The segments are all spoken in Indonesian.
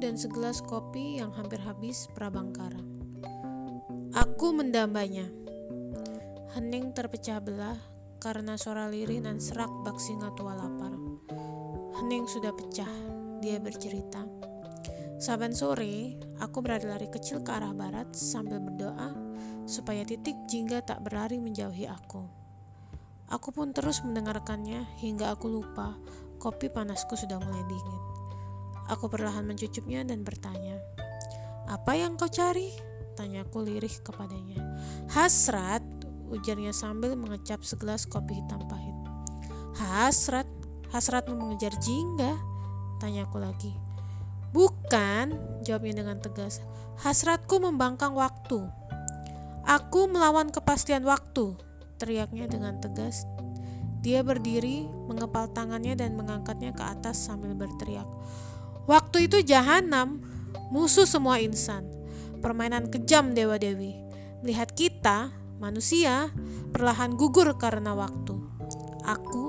dan segelas kopi yang hampir habis prabangkara. Aku mendambanya. Hening terpecah belah karena suara lirih dan serak bak singa tua lapar. Hening sudah pecah, dia bercerita. Saban sore, aku berlari kecil ke arah barat sambil berdoa supaya titik jingga tak berlari menjauhi aku. Aku pun terus mendengarkannya hingga aku lupa kopi panasku sudah mulai dingin. Aku perlahan mencucupnya dan bertanya, "Apa yang kau cari?" Tanyaku lirih kepadanya. "Hasrat," ujarnya sambil mengecap segelas kopi hitam pahit. "Hasrat? Hasratmu mengejar jingga?" Tanyaku lagi. "Bukan," jawabnya dengan tegas. "Hasratku membangkang waktu." "Aku melawan kepastian waktu," teriaknya dengan tegas. Dia berdiri, mengepal tangannya dan mengangkatnya ke atas sambil berteriak, Waktu itu jahanam, musuh semua insan, permainan kejam dewa-dewi. Melihat kita, manusia, perlahan gugur karena waktu. Aku,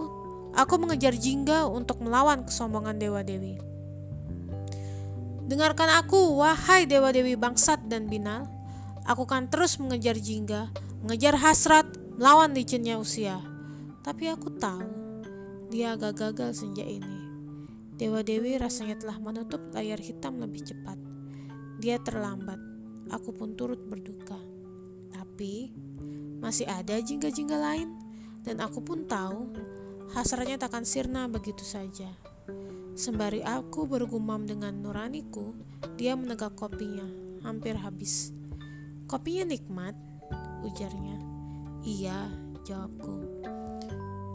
aku mengejar jingga untuk melawan kesombongan dewa-dewi. Dengarkan aku, wahai dewa-dewi bangsat dan binal. Aku kan terus mengejar jingga, mengejar hasrat, melawan licinnya usia. Tapi aku tahu, dia agak gagal sejak ini. Dewa Dewi rasanya telah menutup layar hitam lebih cepat. Dia terlambat. Aku pun turut berduka. Tapi masih ada jingga-jingga lain dan aku pun tahu hasratnya takkan sirna begitu saja. Sembari aku bergumam dengan nuraniku, dia menegak kopinya, hampir habis. Kopinya nikmat, ujarnya. Iya, jawabku.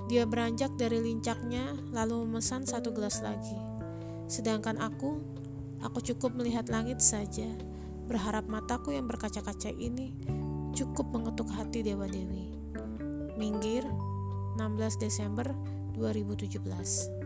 Dia beranjak dari lincaknya, lalu memesan satu gelas lagi. Sedangkan aku, aku cukup melihat langit saja, berharap mataku yang berkaca-kaca ini cukup mengetuk hati Dewa Dewi. Minggir, 16 Desember 2017